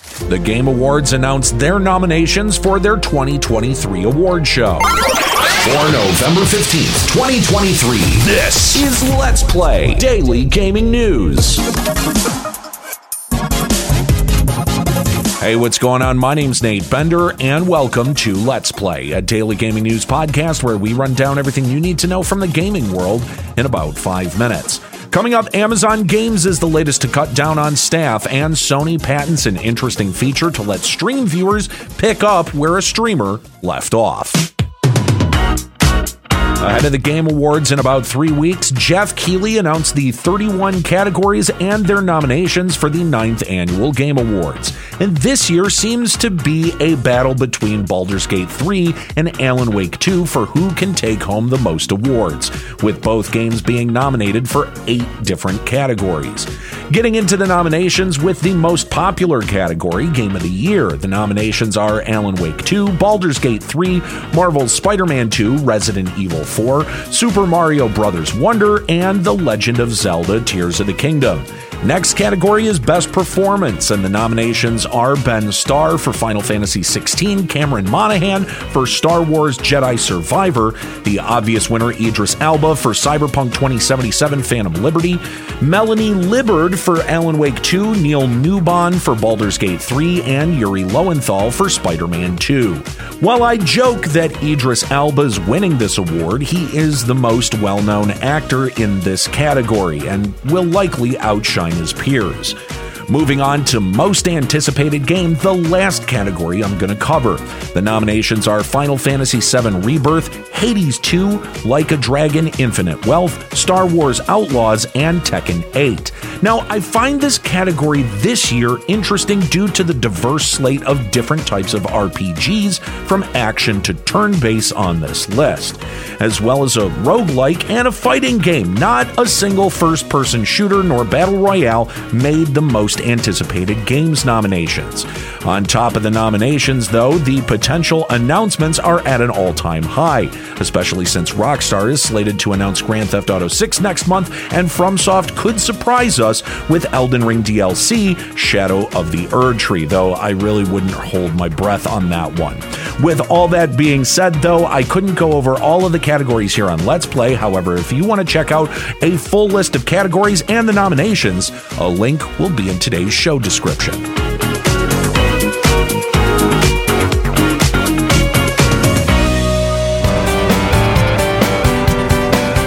The Game Awards announced their nominations for their 2023 award show. For November 15th, 2023, this is Let's Play Daily Gaming News. Hey, what's going on? My name's Nate Bender, and welcome to Let's Play, a daily gaming news podcast where we run down everything you need to know from the gaming world in about five minutes. Coming up, Amazon Games is the latest to cut down on staff, and Sony patents an interesting feature to let stream viewers pick up where a streamer left off. Ahead of the Game Awards in about three weeks, Geoff Keighley announced the 31 categories and their nominations for the 9th Annual Game Awards. And this year seems to be a battle between Baldur's Gate 3 and Alan Wake 2 for who can take home the most awards, with both games being nominated for eight different categories. Getting into the nominations with the most popular category, Game of the Year, the nominations are Alan Wake 2, Baldur's Gate 3, Marvel's Spider Man 2, Resident Evil 4, Super Mario Bros. Wonder, and The Legend of Zelda Tears of the Kingdom. Next category is Best Performance, and the nominations are Ben Starr for Final Fantasy XVI, Cameron Monaghan for Star Wars Jedi Survivor, the obvious winner Idris Elba for Cyberpunk 2077 Phantom Liberty, Melanie Liburd for Alan Wake 2, Neil Newbon for Baldur's Gate 3, and Yuri Lowenthal for Spider Man 2. While I joke that Idris Elba is winning this award, he is the most well known actor in this category and will likely outshine his peers. Moving on to most anticipated game, the last category I'm going to cover. The nominations are Final Fantasy VII Rebirth, Hades 2, Like a Dragon Infinite Wealth, Star Wars Outlaws, and Tekken 8. Now, I find this category this year interesting due to the diverse slate of different types of RPGs, from action to turn based on this list, as well as a roguelike and a fighting game. Not a single first person shooter nor battle royale made the most anticipated games nominations. On top of the nominations, though, the potential announcements are at an all time high, especially since Rockstar is slated to announce Grand Theft Auto 6 next month, and FromSoft could surprise us with Elden Ring DLC Shadow of the Erdtree, though I really wouldn't hold my breath on that one. With all that being said, though, I couldn't go over all of the categories here on Let's Play. However, if you want to check out a full list of categories and the nominations, a link will be in today's show description.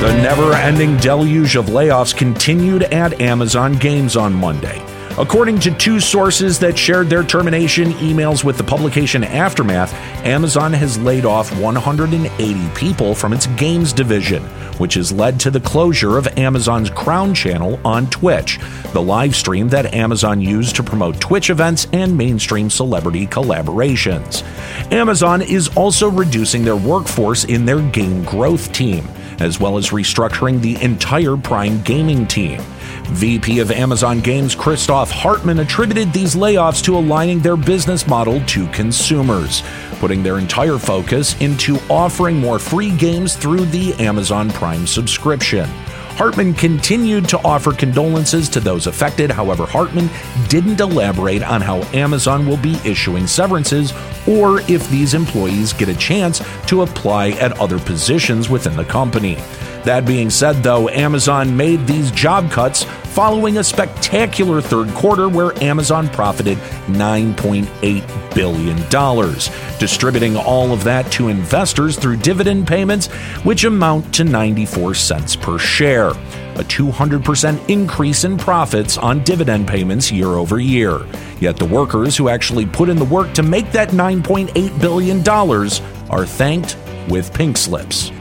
The never ending deluge of layoffs continued at Amazon Games on Monday. According to two sources that shared their termination emails with the publication Aftermath, Amazon has laid off 180 people from its games division, which has led to the closure of Amazon's Crown channel on Twitch, the live stream that Amazon used to promote Twitch events and mainstream celebrity collaborations. Amazon is also reducing their workforce in their game growth team, as well as restructuring the entire Prime Gaming team. VP of Amazon Games Christoph Hartmann attributed these layoffs to aligning their business model to consumers, putting their entire focus into offering more free games through the Amazon Prime subscription. Hartmann continued to offer condolences to those affected. However, Hartmann didn't elaborate on how Amazon will be issuing severances or if these employees get a chance to apply at other positions within the company. That being said, though, Amazon made these job cuts following a spectacular third quarter where Amazon profited $9.8 billion, distributing all of that to investors through dividend payments, which amount to 94 cents per share, a 200% increase in profits on dividend payments year over year. Yet the workers who actually put in the work to make that $9.8 billion are thanked with pink slips.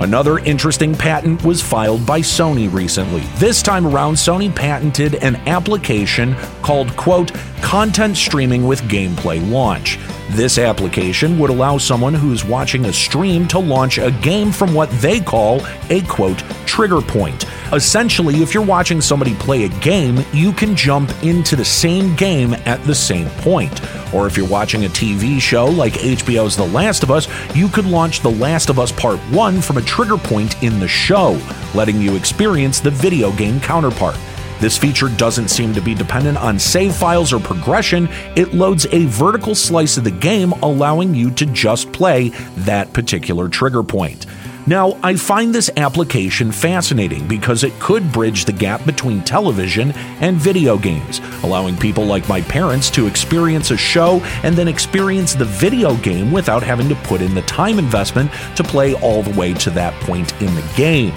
Another interesting patent was filed by Sony recently. This time around, Sony patented an application called, quote, Content Streaming with Gameplay Launch. This application would allow someone who's watching a stream to launch a game from what they call a, quote, trigger point. Essentially, if you're watching somebody play a game, you can jump into the same game at the same point. Or if you're watching a TV show like HBO's The Last of Us, you could launch The Last of Us Part 1 from a trigger point in the show, letting you experience the video game counterpart. This feature doesn't seem to be dependent on save files or progression. It loads a vertical slice of the game, allowing you to just play that particular trigger point. Now, I find this application fascinating because it could bridge the gap between television and video games, allowing people like my parents to experience a show and then experience the video game without having to put in the time investment to play all the way to that point in the game.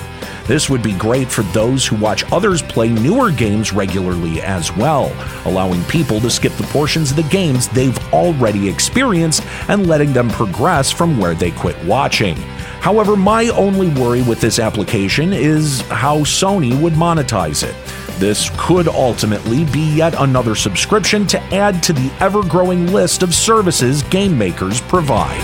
This would be great for those who watch others play newer games regularly as well, allowing people to skip the portions of the games they've already experienced and letting them progress from where they quit watching. However, my only worry with this application is how Sony would monetize it. This could ultimately be yet another subscription to add to the ever growing list of services game makers provide.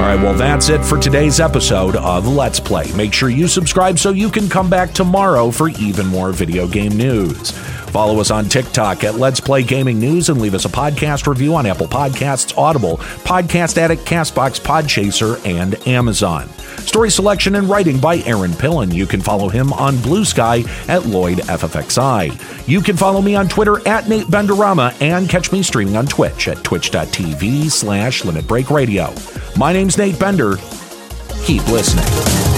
All right, well, that's it for today's episode of Let's Play. Make sure you subscribe so you can come back tomorrow for even more video game news. Follow us on TikTok at Let's Play Gaming News and leave us a podcast review on Apple Podcasts, Audible, Podcast Addict, Castbox, Podchaser, and Amazon. Story selection and writing by Aaron Pillen. You can follow him on Blue Sky at Lloyd FFXI. You can follow me on Twitter at Nate Benderama and catch me streaming on Twitch at twitch.tv slash Limit Break Radio. My name's Nate Bender. Keep listening.